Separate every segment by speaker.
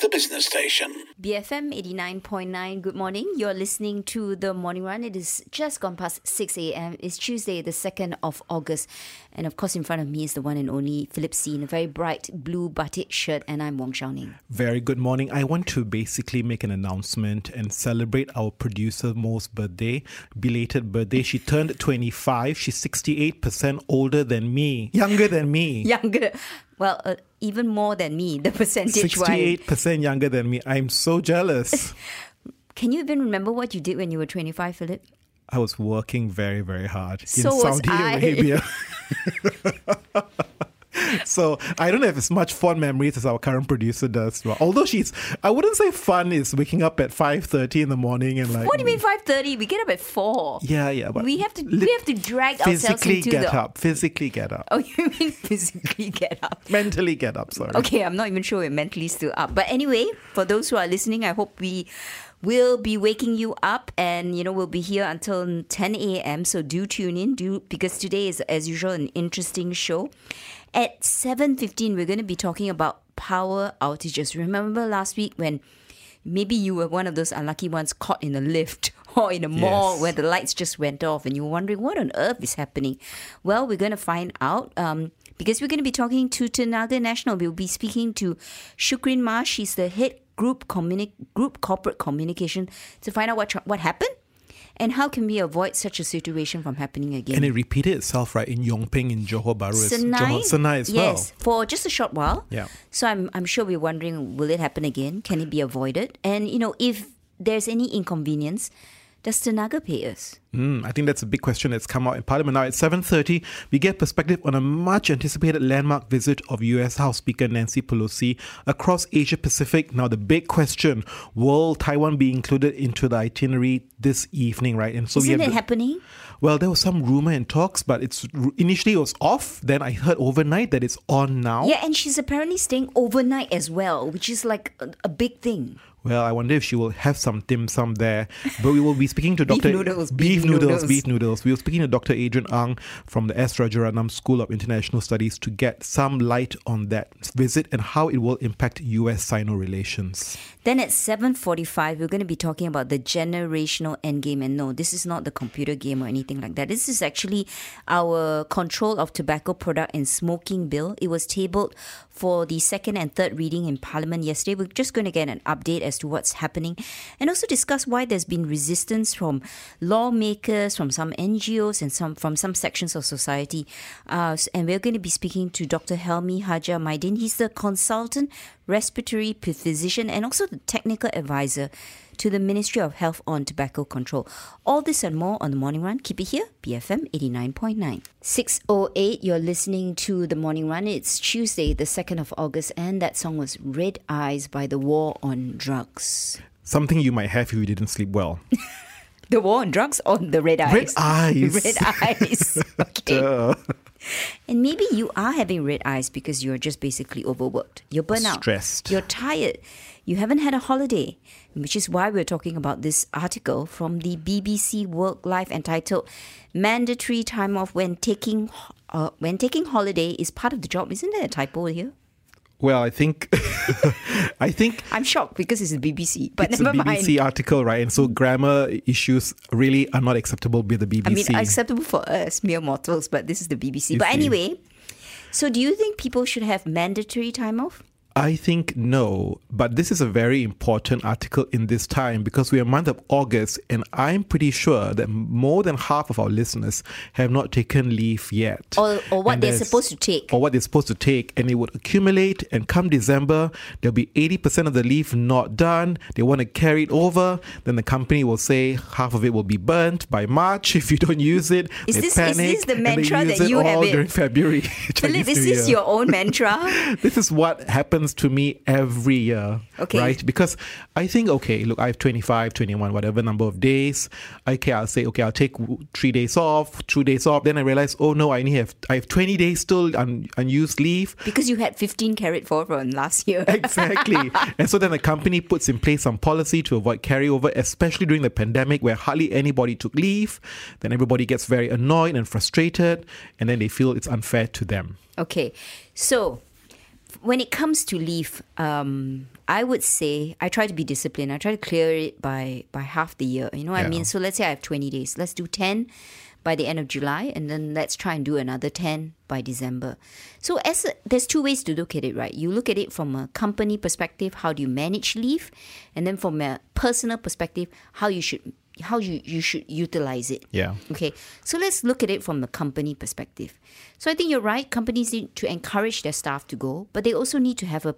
Speaker 1: the business station.
Speaker 2: BFM 89.9, good morning. You're listening to The Morning Run. It is just gone past 6 a.m. It's Tuesday, the 2nd of August. And of course, in front of me is the one and only Philip See in a very bright blue batik shirt. And I'm Wong Shou Ning.
Speaker 3: Very good morning. I want to basically make an announcement and celebrate our producer Mo's birthday, belated birthday. She turned 25. She's 68% older than me, younger than me.
Speaker 2: Younger. Well, uh, even more than me, the percentage wise.
Speaker 3: 68% younger than me. I'm so jealous.
Speaker 2: Can you even remember what you did when you were 25, Philip?
Speaker 3: I was working very, very hard
Speaker 2: So
Speaker 3: in Saudi. Arabia. so I don't have as much fond memories as our current producer does. Well, Although she's, I wouldn't say fun is waking up at 5.30 in the morning and like...
Speaker 2: What do you mean 5.30? We get up at 4.
Speaker 3: Yeah, yeah. But
Speaker 2: We have to we have to drag ourselves into
Speaker 3: get
Speaker 2: the
Speaker 3: up. Physically get up.
Speaker 2: Oh, you mean physically get up?
Speaker 3: Mentally get up, sorry.
Speaker 2: Okay, I'm not even sure we're mentally still up. But anyway, for those who are listening, I hope we will be waking you up and you know we'll be here until 10 a.m. So do tune in, do because today is as usual an interesting show. At 7:15 we're going to be talking about power outages. Remember last week when maybe you were one of those unlucky ones caught in a lift or in a mall
Speaker 3: Yes.
Speaker 2: where the lights just went off and you were wondering what on earth is happening. Well, we're going to find out um, because we're going to be talking to Tenaga Nasional. We'll be speaking to Shukrin Ma. She's the head group communi- group corporate communication to find out what tr- what happened and how can we avoid such a situation from happening again.
Speaker 3: And it repeated itself, right, in Yong Peng, in Johor Bahru,
Speaker 2: Senai,
Speaker 3: Johor, Senai as well.
Speaker 2: yes, for just a short while.
Speaker 3: Yeah.
Speaker 2: So I'm I'm sure we're wondering, will it happen again? Can it be avoided? And you know, if there's any inconvenience, does Tenaga pay us?
Speaker 3: Mm, I think that's a big question that's come out in Parliament now. At 7.30, we get perspective on a much-anticipated landmark visit of US House Speaker Nancy Pelosi across Asia-Pacific. Now, the big question, will Taiwan be included into the itinerary this evening, right? And so we
Speaker 2: Isn't
Speaker 3: have
Speaker 2: it
Speaker 3: the-
Speaker 2: happening?
Speaker 3: Well, there was some rumor and talks, but it's initially it was off. Then I heard overnight that it's on now.
Speaker 2: Yeah, and she's apparently staying overnight as well, which is like a, a big thing.
Speaker 3: Well, I wonder if she will have some dim sum there. But we will be speaking to Dr.
Speaker 2: Beef noodles,
Speaker 3: beef,
Speaker 2: beef
Speaker 3: noodles,
Speaker 2: noodles.
Speaker 3: beef noodles. We were speaking to Dr. Adrian Ang from the S. Rajaratnam School of International Studies to get some light on that visit and how it will impact US-Sino relations.
Speaker 2: Then at 7:45 we're going to be talking about the generational endgame and no this is not the computer game or anything like that. This is actually our control of tobacco product and smoking bill. It was tabled for the second and third reading in parliament yesterday. We're just going to get an update as to what's happening and also discuss why there's been resistance from lawmakers, from some NGOs and some from some sections of society. Uh, and we're going to be speaking to Dr. Helmy Haja Mydin. He's the consultant respiratory physician and also the technical advisor to the Ministry of Health on Tobacco Control. All this and more on the morning run. Keep it here, BFM 89.9. 608, you're listening to the morning run. It's Tuesday, the 2nd of August, and that song was Red Eyes by the War on Drugs.
Speaker 3: Something you might have if you didn't sleep well.
Speaker 2: The War on Drugs or the Red Eyes?
Speaker 3: Red eyes.
Speaker 2: Red Eyes. Okay. And maybe you are having red eyes because you're just basically overworked. You're burnt out.
Speaker 3: Stressed.
Speaker 2: You're tired. You haven't had a holiday, which is why we're talking about this article from the BBC Work Life entitled "Mandatory Time Off When Taking uh, When Taking Holiday is Part of the Job." Isn't there a typo here?
Speaker 3: Well, I think I think
Speaker 2: I'm shocked because it's the BBC, but
Speaker 3: it's a BBC
Speaker 2: mind.
Speaker 3: article, right? And so grammar issues really are not acceptable by the BBC.
Speaker 2: I mean, acceptable for us mere mortals, but this is the BBC.
Speaker 3: You
Speaker 2: but
Speaker 3: see.
Speaker 2: anyway, so do you think people should have mandatory time off?
Speaker 3: I think no, but this is a very important article in this time because we're month of August, and I'm pretty sure that more than half of our listeners have not taken leave yet.
Speaker 2: Or, or what
Speaker 3: And
Speaker 2: they're supposed to take?
Speaker 3: Or what they're supposed to take, and it would accumulate, and come December, there'll be 80% of the leave not done. They want to carry it over, then the company will say half of it will be burnt by March if you don't use it.
Speaker 2: Is this- is this the mantra that you have it?
Speaker 3: during February.
Speaker 2: Philip, is this your own mantra?
Speaker 3: This is what happens happens to me every year.
Speaker 2: Okay.
Speaker 3: Right? Because I think, okay, look, I have 25, 21, whatever number of days. Okay, I'll say, okay, I'll take three days off, two days off. Then I realize, oh no, I only have I have 20 days still un, unused leave.
Speaker 2: Because you had 15 carried forward from last year.
Speaker 3: Exactly. and so then the company puts in place some policy to avoid carryover, especially during the pandemic where hardly anybody took leave. Then everybody gets very annoyed and frustrated, and then they feel it's unfair to them.
Speaker 2: Okay, so when it comes to leave, um, I would say I try to be disciplined. I try to clear it by by half the year. You know what I mean? So let's say I have twenty days. Let's do ten by the end of July, and then let's try and do another ten by December. So as a, there's two ways to look at it, right? You look at it from a company perspective, how do you manage leave, and then from a personal perspective, how you should how you, you should utilize it.
Speaker 3: Yeah.
Speaker 2: Okay, so let's look at it from the company perspective. So I think you're right. Companies need to encourage their staff to go, but they also need to have a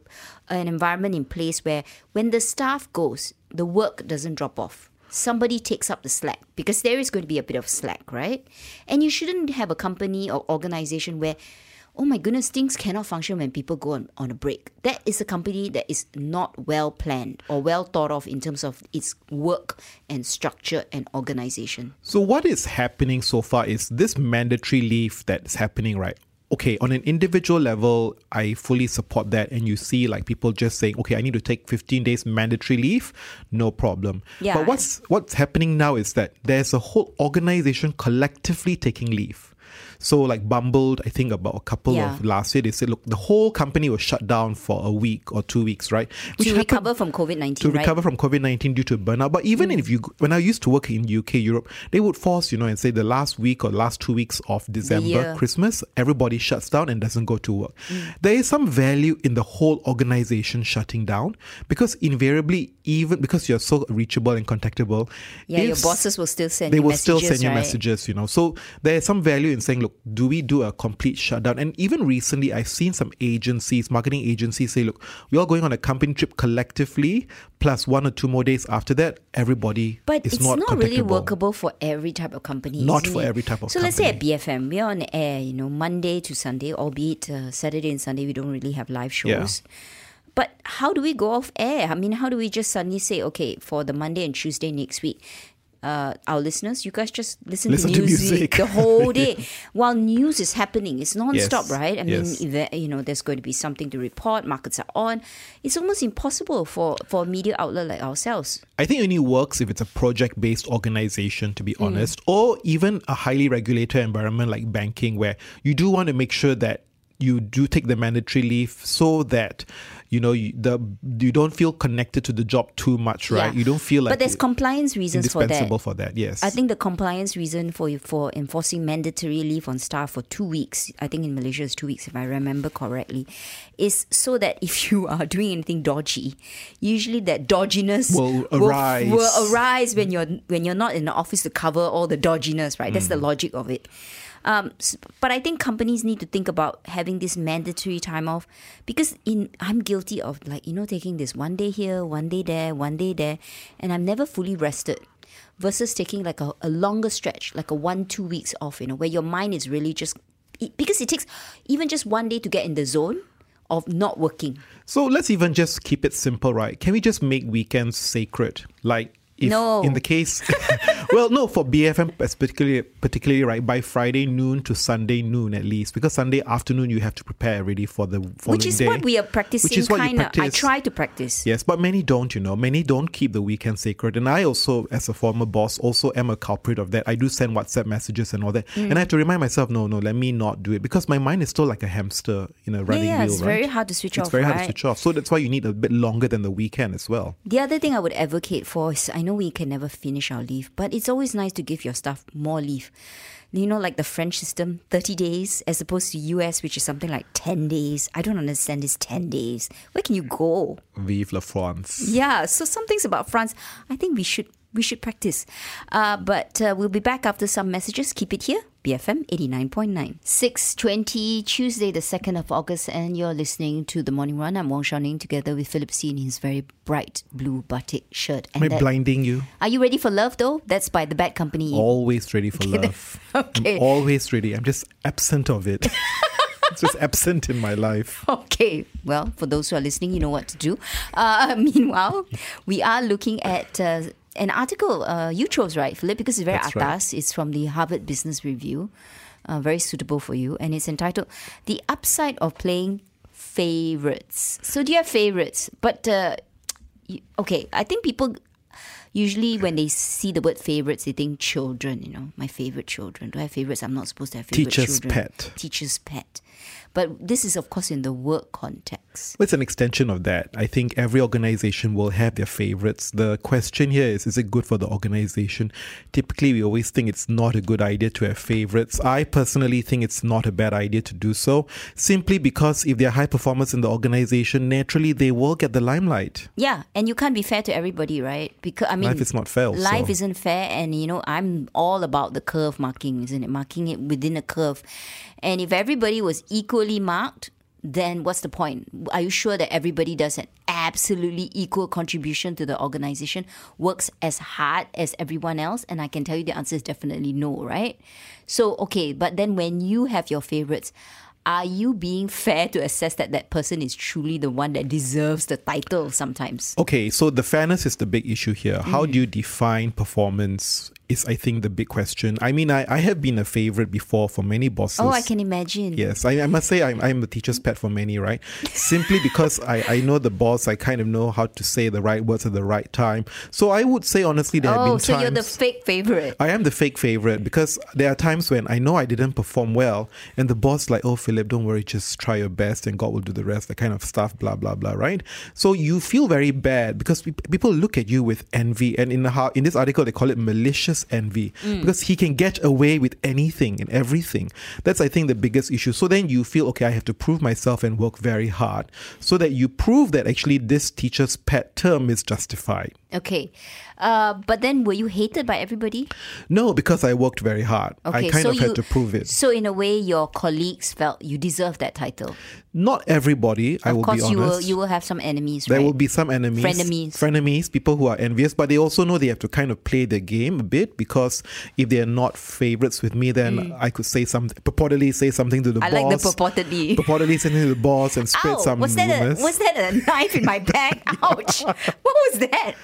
Speaker 2: an environment in place where when the staff goes, the work doesn't drop off. Somebody takes up the slack because there is going to be a bit of slack, right? And you shouldn't have a company or organization where oh my goodness, things cannot function when people go on, on a break. That is a company that is not well planned or well thought of in terms of its work and structure and organization.
Speaker 3: So what is happening so far is this mandatory leave that's happening, right? Okay, on an individual level, I fully support that. And you see, like people just saying, "Okay, I need to take 15 days mandatory leave, no problem."
Speaker 2: Yeah.
Speaker 3: But what's what's happening now is that there's a whole organization collectively taking leave. So, like Bumble, I think about a couple
Speaker 2: Yeah.
Speaker 3: of last year, they said, "Look, the whole company was shut down for a week or two weeks, right?" Which
Speaker 2: to recover from COVID 19,
Speaker 3: to
Speaker 2: right? Mm.
Speaker 3: recover from COVID nineteen due to burnout. But even if you, when I used to work in UK, Europe, they would force you know and say the last week or last two weeks of December. Christmas, everybody shuts down and doesn't go to work.
Speaker 2: Mm.
Speaker 3: There is some value in the whole organization shutting down because invariably, even because you're so reachable and contactable,
Speaker 2: Yeah, your bosses will still send
Speaker 3: they
Speaker 2: you
Speaker 3: will still
Speaker 2: messages,
Speaker 3: send you
Speaker 2: right?
Speaker 3: messages, you know. So there is some value in saying, look, do we do a complete shutdown? And even recently, I've seen some agencies, marketing agencies say, look, we're all going on a company trip collectively, plus one or two more days after that, everybody
Speaker 2: But it's
Speaker 3: not,
Speaker 2: not, really workable for every type of company.
Speaker 3: Not for
Speaker 2: it?
Speaker 3: every type of company.
Speaker 2: So let's say at BFM, we're on air, you know, Monday to Sunday, albeit uh, Saturday and Sunday we don't really have live
Speaker 3: Yeah.
Speaker 2: shows. But how do we go off air? I mean, how do we just suddenly say, okay, for the Monday and Tuesday next week, uh, our listeners, you guys just listen,
Speaker 3: Listen
Speaker 2: to
Speaker 3: to
Speaker 2: music,
Speaker 3: music.
Speaker 2: the whole day while news is happening. It's non-stop,
Speaker 3: Yes,
Speaker 2: right? I
Speaker 3: yes.
Speaker 2: mean, eve- you know, there's going to be something to report. Markets are on. It's almost impossible for for a media outlet like ourselves.
Speaker 3: I think it only works if it's a project based organization, to be
Speaker 2: Mm.
Speaker 3: honest, or even a highly regulated environment like banking, where you do want to make sure that you do take the mandatory leave so that you know you, the you don't feel connected to the job too much, right?
Speaker 2: Yeah.
Speaker 3: You don't feel like
Speaker 2: but there's compliance reasons for that.
Speaker 3: indispensable for that. Yes,
Speaker 2: I think the compliance reason for for enforcing mandatory leave on staff for two weeks, I think in Malaysia it's two weeks if I remember correctly, is so that if you are doing anything dodgy, usually that dodginess
Speaker 3: Will arise.
Speaker 2: will arise when you're when you're not in the office to cover all the dodginess, right? That's the
Speaker 3: Mm.
Speaker 2: logic of it. Um, but I think companies need to think about having this mandatory time off because in I'm guilty of like you know taking this one day here, one day there, one day there, and I'm never fully rested. Versus taking like a, a longer stretch, like a one two weeks off, you know, where your mind is really just it, because it takes even just one day to get in the zone of not working.
Speaker 3: So let's even just keep it simple, right? Can we just make weekends sacred? Like if
Speaker 2: No.
Speaker 3: in the case well no for BFM particularly particularly right by Friday noon to Sunday noon at least because Sunday afternoon you have to prepare already for the following
Speaker 2: Which is
Speaker 3: day.
Speaker 2: what we are practicing
Speaker 3: Which is what
Speaker 2: kind of. I
Speaker 3: practice.
Speaker 2: try to practice.
Speaker 3: Yes, but many don't, you know. Many don't keep the weekend sacred. And I also, as a former boss, also am a culprit of that. I do send WhatsApp messages and all that.
Speaker 2: Mm.
Speaker 3: And I have to remind myself, no, no, let me not do it because my mind is still like a hamster in a running
Speaker 2: yeah,
Speaker 3: wheel,
Speaker 2: it's
Speaker 3: right?
Speaker 2: very hard to switch
Speaker 3: it's
Speaker 2: off,
Speaker 3: very hard to switch off. So that's why you need a bit longer than the weekend as well.
Speaker 2: The other thing I would advocate for is I know we can never finish our leave, but it's always nice to give your staff more leave. You know, like the French system, 30 days, as opposed to US, which is something like 10 days. I don't understand this 10 days. Where can you go?
Speaker 3: Vive la France.
Speaker 2: Yeah, so some things about France, I think we should we should practice. Uh, but uh, we'll be back after some messages. Keep it here, BFM 89.9. 6.20, Tuesday, the 2nd of August, and you're listening to The Morning Run. I'm Wong Shou Ning together with Philip See in his very bright blue batik shirt.
Speaker 3: Am I
Speaker 2: that-
Speaker 3: blinding you?
Speaker 2: Are you ready for love, though? That's by The Bad Company.
Speaker 3: Always ready for love.
Speaker 2: Okay.
Speaker 3: I'm always ready. I'm just absent of it. it's just absent in my life.
Speaker 2: Okay, well, for those who are listening, you know what to do. Uh, meanwhile, we are looking at uh, an article uh, you chose, right, Philip? Because it's very
Speaker 3: That's right.
Speaker 2: atas. It's from the Harvard Business Review, uh, very suitable for you, and it's entitled "The Upside of Playing Favorites." So, do you have favorites? But uh, you, okay, I think people usually when they see the word favorites, they think children. You know, my favorite children. Do I have favorites? I'm not supposed to have favorite
Speaker 3: Teacher's
Speaker 2: children.
Speaker 3: pet.
Speaker 2: Teacher's pet. But this is, of course, in the work context.
Speaker 3: It's an extension of that. I think every organization will have their favorites. The question here is is it good for the organization? Typically, we always think it's not a good idea to have favorites. I personally think it's not a bad idea to do so, simply because if they're high performers in the organization, naturally they will get the limelight.
Speaker 2: Yeah, and you can't be fair to everybody, right? Because I mean,
Speaker 3: Life is not fair.
Speaker 2: Life isn't fair, and you know, I'm all about the curve marking, isn't it? Marking it within a curve, and if everybody was equally marked, then what's the point? Are you sure that everybody does an absolutely equal contribution to the organization, works as hard as everyone else? And I can tell you the answer is definitely no, right? So okay, but then when you have your favorites. Are you being fair to assess that that person is truly the one that deserves the title sometimes?
Speaker 3: Okay, so the fairness is the big issue here. How mm. do you define performance? Is I think the big question. I mean, I, I have been a favorite before for many bosses.
Speaker 2: Oh, I can imagine.
Speaker 3: Yes, I, I must say I'm, I'm the teacher's pet for many, right? Simply because I, I know the boss, I kind of know how to say the right words at the right time. So I would say honestly, there have
Speaker 2: Oh,
Speaker 3: been
Speaker 2: so
Speaker 3: times.
Speaker 2: you're the fake favorite.
Speaker 3: I am the fake favorite because there are times when I know I didn't perform well, and the boss like, "Oh, Philip, don't worry, just try your best, and God will do the rest." That kind of stuff, blah blah blah, right? So you feel very bad because people look at you with envy, and in the in this article they call it malicious envy because he can get away with anything and everything. That's I think the biggest issue. So then you feel okay, I have to prove myself and work very hard, so that you prove that actually this teacher's pet term is justified.
Speaker 2: Okay. Uh, but then were you hated by everybody?
Speaker 3: No, because I worked very hard.
Speaker 2: Okay,
Speaker 3: I kind
Speaker 2: so
Speaker 3: of
Speaker 2: you,
Speaker 3: had to prove it.
Speaker 2: So in a way, your colleagues felt you deserve that title.
Speaker 3: Not everybody, I
Speaker 2: of
Speaker 3: will be honest.
Speaker 2: you will you will have some enemies,
Speaker 3: there
Speaker 2: right?
Speaker 3: will be some enemies,
Speaker 2: Frenemies.
Speaker 3: frenemies, people who are envious, but they also know they have to kind of play the game a bit because if they are not favorites with me, then I could say something, purportedly say something to the
Speaker 2: Mm. I
Speaker 3: boss.
Speaker 2: like the purportedly.
Speaker 3: Purportedly say something to the boss and spread
Speaker 2: Ow,
Speaker 3: some
Speaker 2: was that
Speaker 3: rumors.
Speaker 2: a was that a knife in my back? Ouch! what was that?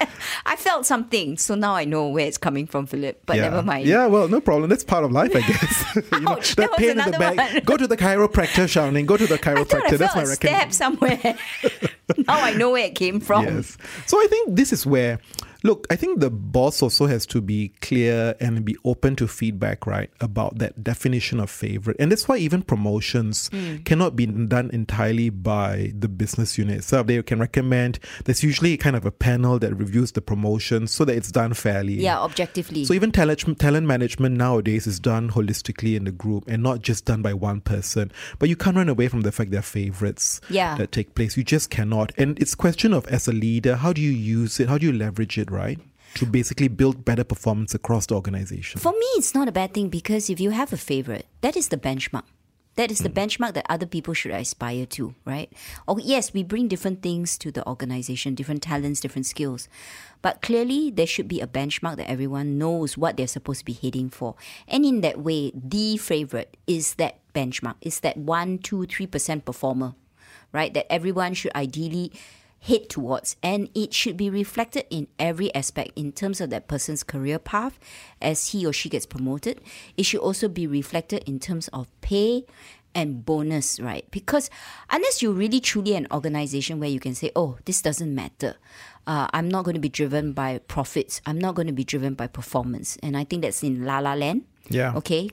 Speaker 2: I felt something, so now I know where it's coming from, Philip. But
Speaker 3: yeah.
Speaker 2: never mind.
Speaker 3: Yeah, well, no problem. That's part of life, I guess. you know,
Speaker 2: Ouch, that was
Speaker 3: pain in the back. Go to the chiropractor, Shou Ning. Go to the chiropractor.
Speaker 2: I
Speaker 3: That's
Speaker 2: felt
Speaker 3: my recommendation.
Speaker 2: stab somewhere. now I know where it came from.
Speaker 3: Yes. So I think this is where, look, I think the boss also has to be clear and be open to feedback, right, about that definition of favorite. And that's why even promotions
Speaker 2: Hmm.
Speaker 3: cannot be done entirely by the business unit itself. They can recommend, there's usually kind of a panel that reviews the promotion so that it's done fairly.
Speaker 2: Yeah, objectively.
Speaker 3: So even talent talent management nowadays is done holistically in the group and not just done by one person. But you can't run away from the fact there are favorites
Speaker 2: Yeah.
Speaker 3: that take place. You just cannot. And it's question of as a leader, how do you use it? How do you leverage it, right? To basically build better performance across the organization.
Speaker 2: For me, it's not a bad thing because if you have a favorite, that is the benchmark. That is the
Speaker 3: Mm.
Speaker 2: benchmark that other people should aspire to, right? Oh, yes, we bring different things to the organization, different talents, different skills. But clearly, there should be a benchmark that everyone knows what they're supposed to be heading for. And in that way, the favorite is that benchmark, is that 1, 2, 3% performer, right? That everyone should ideally head towards and it should be reflected in every aspect in terms of that person's career path as he or she gets promoted. It should also be reflected in terms of pay and bonus right? Because unless you're really truly an organization where you can say oh this doesn't matter. Uh, i'm not going to be driven by profits. I'm not going to be driven by performance. And i think that's in la la land.
Speaker 3: Yeah.
Speaker 2: okay?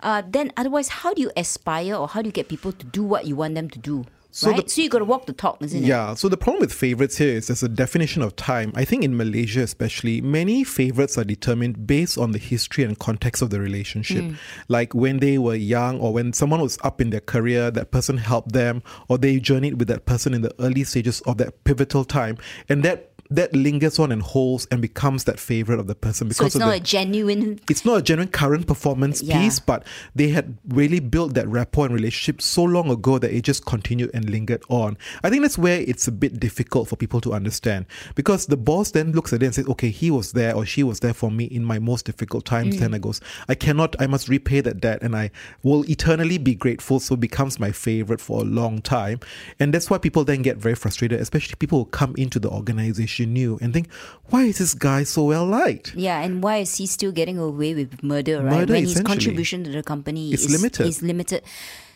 Speaker 2: Uh, then otherwise how do you aspire or how do you get people to do what you want them to do
Speaker 3: So
Speaker 2: right
Speaker 3: the-
Speaker 2: so you got to walk the talk isn't it
Speaker 3: Yeah, so the problem with favorites here is there's a definition of time. I think in Malaysia, especially, many favorites are determined based on the history and context of the relationship. Hmm. Like when they were young or when someone was up in their career, that person helped them, or they journeyed with that person in the early stages of that pivotal time. And that that lingers on and holds and becomes that favorite of the person because
Speaker 2: So it's
Speaker 3: of
Speaker 2: not
Speaker 3: the,
Speaker 2: a genuine.
Speaker 3: it's not a genuine current performance
Speaker 2: Yeah.
Speaker 3: piece, but they had really built that rapport and relationship so long ago that it just continued and lingered on. I think that's where it's a bit difficult for people to understand because the boss then looks at it and says, okay, he was there or she was there for me in my most difficult times. Mm. Then I goes, I cannot, I must repay that debt and I will eternally be grateful. So it becomes my favorite for a long time. And that's why people then get very frustrated, especially people who come into the organization new and think, why is this guy so well liked?
Speaker 2: Yeah, and why is he still getting away with murder, right?
Speaker 3: Murder,
Speaker 2: when his contribution to the company is
Speaker 3: limited.
Speaker 2: Is limited.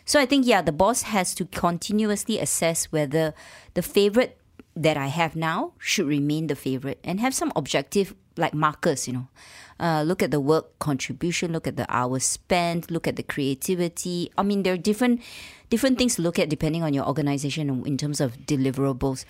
Speaker 2: So I think yeah, the boss has to continuously assess whether the favorite that I have now should remain the favorite and have some objective like markers, you know. Uh, look at the work contribution, look at the hours spent, look at the creativity. I mean, there are different different things to look at depending on your organization in terms of deliverables.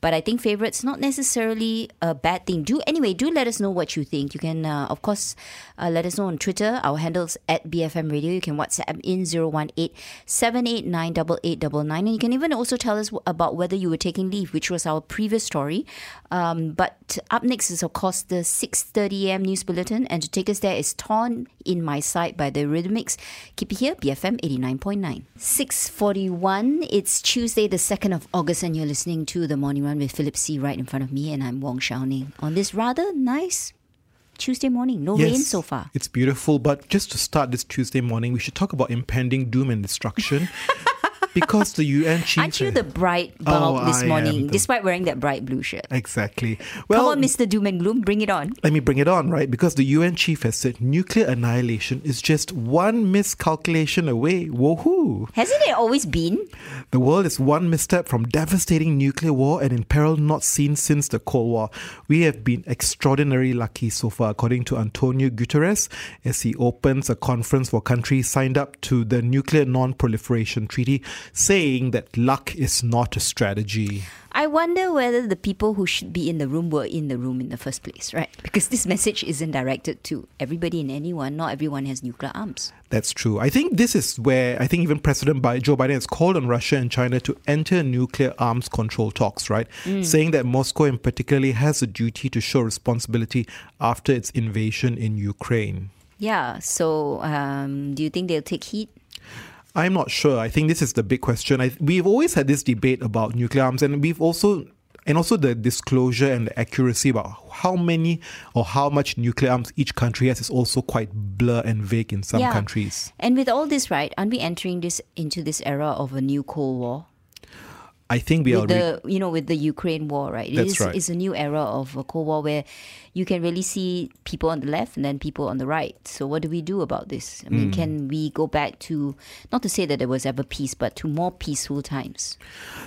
Speaker 2: But I think favorites not necessarily a bad thing. Do anyway. Do let us know what you think. You can, uh, of course, uh, let us know on Twitter. Our handles at BFM Radio. You can WhatsApp in 018 789 8899. And you can even also tell us about whether you were taking leave, which was our previous story. Um, but up next is, of course, the 6.30 a.m. news bulletin. And to take us there is Thorn in My Side by the Eurythmics. Keep it here, BFM 89.9. 6.41. It's Tuesday, the 2nd of August, and you're listening to The Morning Run with Philip See. right in front of me. And I'm Wong Shou Ning on this rather nice Tuesday morning. No rain so far.
Speaker 3: It's beautiful, but just to start this Tuesday morning, we should talk about impending doom and destruction. because the UN chief.
Speaker 2: Aren't you the bright bulb
Speaker 3: Oh,
Speaker 2: this
Speaker 3: I
Speaker 2: morning,
Speaker 3: the-
Speaker 2: despite wearing that bright blue shirt?
Speaker 3: Exactly. Well,
Speaker 2: Come on, Mr. Doom and Gloom, bring it on.
Speaker 3: let me bring it on, right? Because the UN chief has said nuclear annihilation is just one miscalculation away. Woohoo!
Speaker 2: Hasn't it always been?
Speaker 3: The world is one misstep from devastating nuclear war and in peril not seen since the Cold War. We have been extraordinarily lucky so far, according to Antonio Guterres, as he opens a conference for countries signed up to the Nuclear Non Proliferation Treaty, saying that luck is not a strategy.
Speaker 2: I wonder whether the people who should be in the room were in the room in the first place, right? Because this message isn't directed to everybody and anyone. Not everyone has nuclear arms.
Speaker 3: That's true. I think this is where I think even President Joe Biden has called on Russia and China to enter nuclear arms control talks, right? Saying that Moscow, in particularly, has a duty to show responsibility after its invasion in Ukraine.
Speaker 2: Yeah. So, um, do you think they'll take heat?
Speaker 3: I'm not sure. I think this is the big question. I, we've always had this debate about nuclear arms, and we've also and also the disclosure and the accuracy about how many or how much nuclear arms each country has is also quite blur and vague in some
Speaker 2: Yeah.
Speaker 3: countries.
Speaker 2: And with all this, right? Aren't we entering this into this era of a new Cold War?
Speaker 3: I think we are.
Speaker 2: with
Speaker 3: re-
Speaker 2: the you know with the Ukraine war, right? It
Speaker 3: That's
Speaker 2: is
Speaker 3: right.
Speaker 2: it's a new era of a Cold War where you can really see people on the left and then people on the right. So what do we do about this? I mean, hmm. can we go back to not to say that there was ever peace, but to more peaceful times?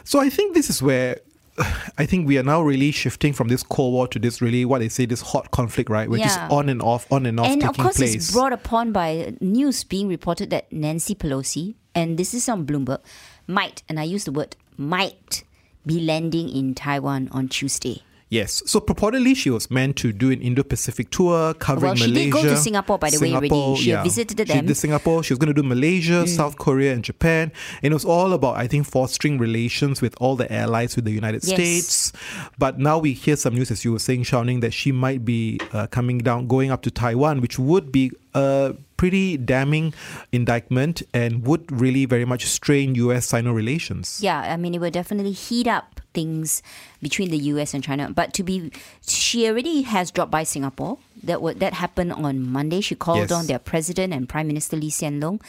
Speaker 3: So I think this is where I think we are now really shifting from this Cold War to this really what they say this hot conflict, right? Which
Speaker 2: Yeah.
Speaker 3: is on and off, on and off
Speaker 2: and
Speaker 3: taking
Speaker 2: of course,
Speaker 3: place.
Speaker 2: it's brought upon by news being reported that Nancy Pelosi, and this is on Bloomberg, might, and I use the word might, be landing in Taiwan on Tuesday.
Speaker 3: Yes. So purportedly, she was meant to do an Indo-Pacific tour covering
Speaker 2: Well, she
Speaker 3: Malaysia.
Speaker 2: did go to Singapore, by the way, already. She had visited
Speaker 3: She
Speaker 2: them. Mm.
Speaker 3: did Singapore. She was going to do Malaysia, South Korea, and Japan. And it was all about, I think, fostering relations with all the allies with the United
Speaker 2: Yes.
Speaker 3: States. But now we hear some news, as you were saying, Shou Ning, that she might be uh, coming down, going up to Taiwan, which would be a pretty damning indictment and would really very much strain U.S.-Sino relations.
Speaker 2: Yeah, I mean, it will definitely heat up things between the US and China. But to be, she already has dropped by Singapore. That that happened on Monday. She called
Speaker 3: Yes.
Speaker 2: on their president and Prime Minister Lee Hsien Loong.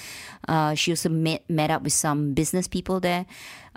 Speaker 2: Uh, she also met met up with some business people there.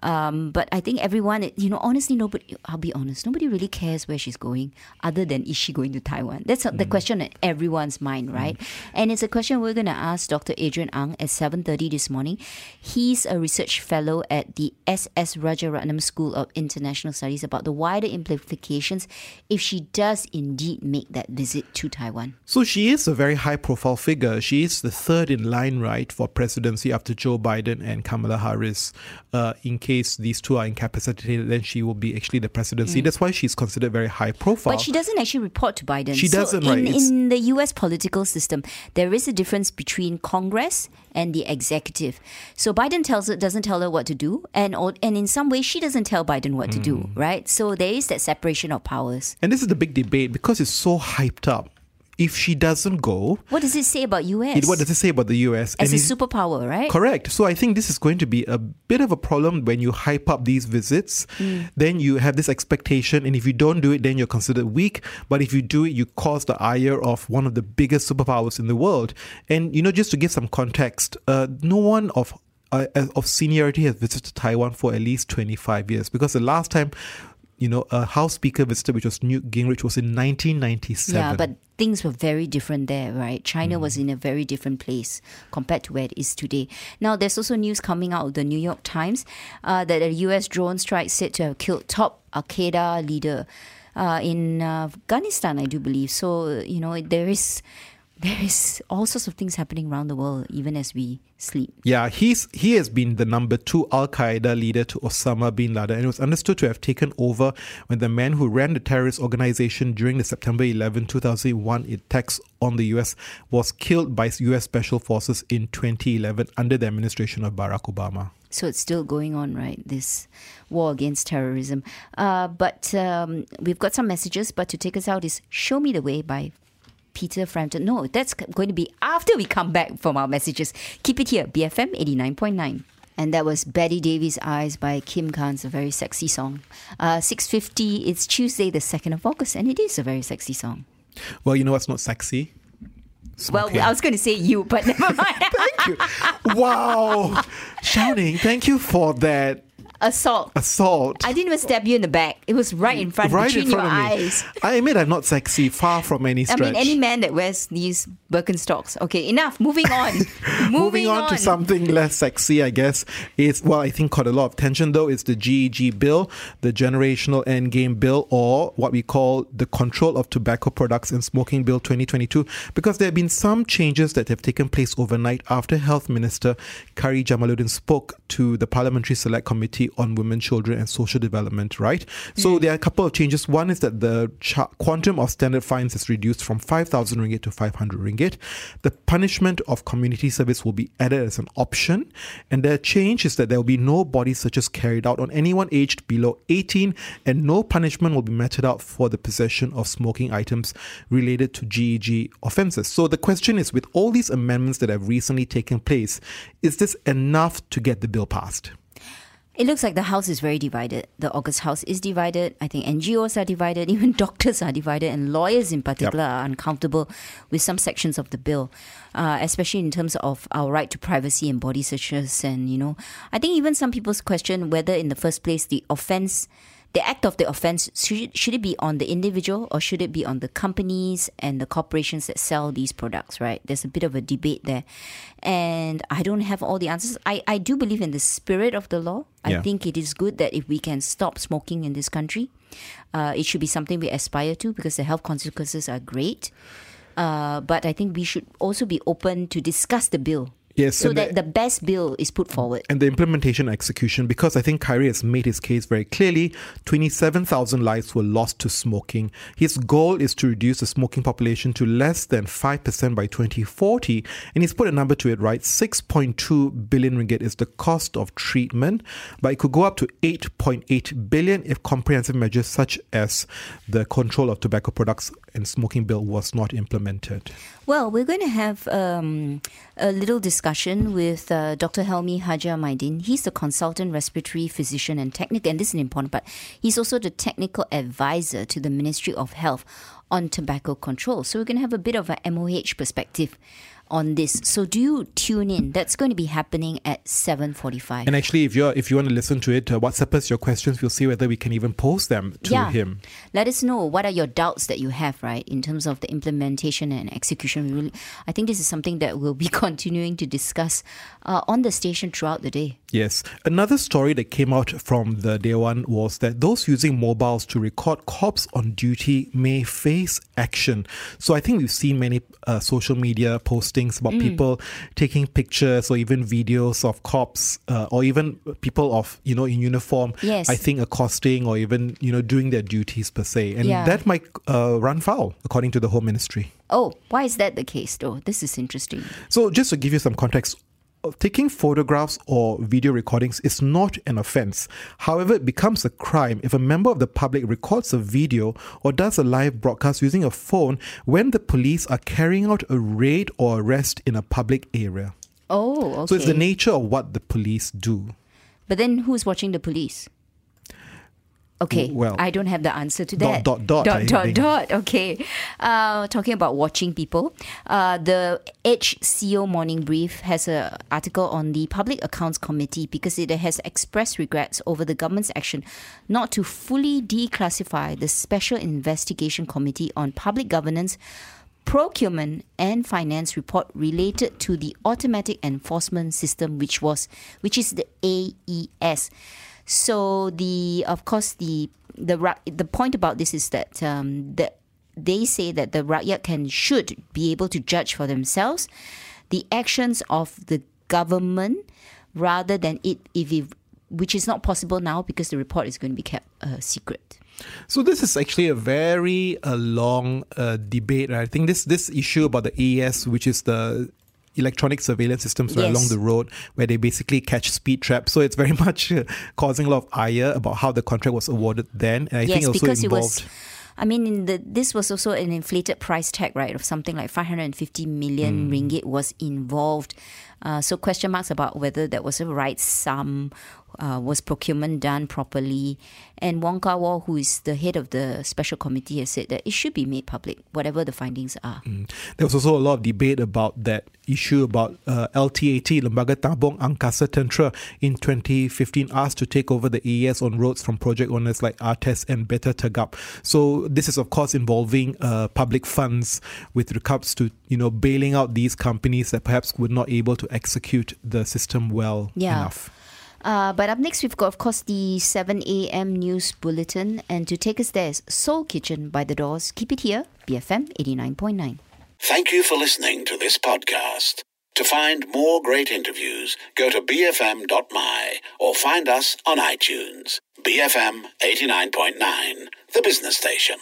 Speaker 2: Um, but I think everyone, you know, honestly, nobody. I'll be honest, nobody really cares where she's going, other than is she going to Taiwan? That's the question in everyone's mind, right? And it's a question we're going to ask Dr. Adrian Ang at seven thirty this morning. He's a research fellow at the S.S. Rajaratnam School of International Studies about the wider implications if she does indeed make that visit to Taiwan.
Speaker 3: So she is a very high profile figure. She is the third in line, right, for presidency after Joe Biden and Kamala Harris. Uh, in case case these two are incapacitated, then she will be actually the presidency. That's why she's considered very high profile.
Speaker 2: Mm. But she doesn't actually report to Biden.
Speaker 3: She
Speaker 2: So
Speaker 3: doesn't,
Speaker 2: in,
Speaker 3: right,
Speaker 2: In the US political system, there is a difference between Congress and the executive. So Biden tells her, doesn't tell her what to do, and and in some ways she doesn't tell Biden what to do,
Speaker 3: Mm.
Speaker 2: right? So there is that separation of powers.
Speaker 3: and this is the big debate because it's so hyped up. If she doesn't go,
Speaker 2: What does it say about US?
Speaker 3: it, what does it say about the US?
Speaker 2: As a
Speaker 3: if-
Speaker 2: superpower, right?
Speaker 3: Correct. So I think this is going to be a bit of a problem when you hype up these visits. Then you have this expectation, and if you don't do it, then you're considered weak. But if you do it, you cause the ire of one of the biggest superpowers in the world. And you know, just to give some context, uh, no one of uh, of seniority has visited Taiwan for at least 25 years because the last time. You know, a House Speaker visited, which was Newt Gingrich, was in 1997.
Speaker 2: Yeah, but things were very different there, right? China was
Speaker 3: Mm.
Speaker 2: in a very different place compared to where it is today. Now, there's also news coming out of the New York Times uh, that a U.S. drone strike said to have killed top Al Qaeda leader uh, in uh, Afghanistan, I do believe. So, you know, there is there is all sorts of things happening around the world, even as we sleep.
Speaker 3: Yeah, he's he has been the number two Al Qaeda leader to Osama bin Laden, and it was understood to have taken over when the man who ran the terrorist organization during the September 11, 2001 attacks on the US was killed by US special forces in 2011 under the administration of Barack Obama.
Speaker 2: So it's still going on, right? This war against terrorism. Uh, but um, we've got some messages. But to take us out is "Show Me the Way" by Peter Frampton. No, that's going to be after we come back from our messages. Keep it here, BFM eighty nine point nine. And that was Bette Davis' Eyes by Kim Carnes, a very sexy song. Uh, 6.50, it's Tuesday, the 2nd of August, and it is a very sexy song.
Speaker 3: Well, you know what's not sexy? Smoking.
Speaker 2: Well, I was going to say you, but never mind.
Speaker 3: Thank you. Wow. Shouting, thank you for that
Speaker 2: Assault.
Speaker 3: assault.
Speaker 2: I didn't even stab you in the back. It was right in front,
Speaker 3: right
Speaker 2: between
Speaker 3: in front
Speaker 2: your
Speaker 3: of me.
Speaker 2: eyes.
Speaker 3: I admit I'm not sexy, far from any stretch.
Speaker 2: I mean, any man that wears these Birkenstocks. Okay, enough. Moving on.
Speaker 3: Moving on, to something less sexy, I guess, is well, I think caught a lot of attention though, is the GEG bill, the Generational Endgame Bill, or what we call the Control of Tobacco Products and Smoking Bill 2022, because there have been some changes that have taken place overnight after Health Minister Khairy Jamaluddin spoke to the Parliamentary Select Committee on Women, Children and Social Development, right? So there are a couple of changes. One is that the cha- quantum of standard fines is reduced from 5,000 ringgit to 500 ringgit. The punishment of community service will be added as an option. And the change is that there will be no body searches carried out on anyone aged below 18, and no punishment will be meted out for the possession of smoking items related to GEG offences. So the question is with all these amendments that have recently taken place, is this enough to get the bill passed?
Speaker 2: It looks like the House is very divided. The August House is divided. I think NGOs are divided. Even doctors are divided, and lawyers in particular are uncomfortable with some sections of the bill, uh, especially in terms of our right to privacy and body searches. And you know, I think even some people's question whether, in the first place, the offense. The act of the offense should, should it be on the individual or should it be on the companies and the corporations that sell these products, right? There's a bit of a debate there. And I don't have all the answers. I, I do believe in the spirit of the law. I think it is good that if we can stop smoking in this country, uh, it should be something we aspire to because the health consequences are great. Uh, but I think we should also be open to discuss the bill.
Speaker 3: Yes,
Speaker 2: So that
Speaker 3: the-
Speaker 2: the best bill is put forward.
Speaker 3: and the implementation execution because I think Khairy has made his case very clearly. 27,000 lives were lost to smoking. His goal is to reduce the smoking population to less than 5% by 2040. And he's put a number to it, right? 6.2 billion ringgit is the cost of treatment, but it could go up to 8.8 billion if comprehensive measures such as the control of tobacco products and smoking bill was not implemented.
Speaker 2: Well, we're going to have um, a little discussion with uh, Dr. Helmy Haja Mydin. He's the consultant respiratory physician and technical, and this is an important part. He's also the technical advisor to the Ministry of Health on tobacco control. So we're going to have a bit of a MOH perspective on this. So do you tune in? That's going to be happening at 7:45.
Speaker 3: And actually, if you're if you want to listen to it, uh, WhatsApp us your questions. We'll see whether we can even post them to
Speaker 2: yeah.
Speaker 3: him.
Speaker 2: Let us know what are your doubts that you have, right, in terms of the implementation and execution. Really, I think this is something that we'll be continuing to discuss uh, on the station throughout the day.
Speaker 3: Yes. Another story that came out from the day one was that those using mobiles to record cops on duty may face action. So I think we've seen many uh, social media postings about people taking pictures or even videos of cops uh, or even people of, you know, in uniform.
Speaker 2: Yes.
Speaker 3: I think accosting or even, you know, doing their duties per se. And
Speaker 2: Yeah.
Speaker 3: that might uh, run foul, according to the Home Ministry.
Speaker 2: Oh, why is that the case though? This is interesting.
Speaker 3: So, just to give you some context, taking photographs or video recordings is not an offense. However, it becomes a crime if a member of the public records a video or does a live broadcast using a phone when the police are carrying out a raid or arrest in a public area.
Speaker 2: Oh, okay.
Speaker 3: So, it's the nature of what the police do.
Speaker 2: but then who's watching the police? Okay,
Speaker 3: Well,
Speaker 2: I don't have the answer to that.
Speaker 3: dot, dot,
Speaker 2: dot,
Speaker 3: I
Speaker 2: dot, dot. Okay, uh, talking about watching people, uh, the HCO Morning Brief has an article on the Public Accounts Committee because it has expressed regrets over the government's action not to fully declassify the Special Investigation Committee on Public Governance procurement and finance report related to the automatic enforcement system which was which is the AES so the of course the the the point about this is that um, that they say that the rakyat can should be able to judge for themselves the actions of the government rather than it if it, which is not possible now because the report is going to be kept uh, secret
Speaker 3: So this is actually a very uh, long uh, debate. Right? I think this this issue about the AES, which is the electronic surveillance systems right
Speaker 2: Yes.
Speaker 3: along the road, where they basically catch speed traps. So it's very much uh, causing a lot of ire about how the contract was awarded then, and I think
Speaker 2: yes,
Speaker 3: also
Speaker 2: because
Speaker 3: involved.
Speaker 2: it was. I mean, in the this was also an inflated price tag, right, of something like 550 million
Speaker 3: Hmm.
Speaker 2: ringgit was involved. Uh, so question marks about whether that was a right sum, uh, was procurement done properly, and Wong Kah Woh, who is the head of the special committee, has said that it should be made public, whatever the findings are.
Speaker 3: Mm. There was also a lot of debate about that issue about uh, LTAT, Lembaga Tabung Angkatan Tentera, in 2015 asked to take over the AES on roads from project owners like ATES and Beta Tegap. So this is of course involving uh, public funds with regards to you know bailing out these companies that perhaps were not able to execute the system well
Speaker 2: Yeah.
Speaker 3: enough.
Speaker 2: Uh, but up next, we've got, of course, the 7 a.m. news bulletin. And to take us there is Soul Kitchen by the Doors. Keep it here, BFM 89.9.
Speaker 1: Thank you for listening to this podcast. To find more great interviews, go to bfm.my or find us on iTunes. BFM 89.9, the business station.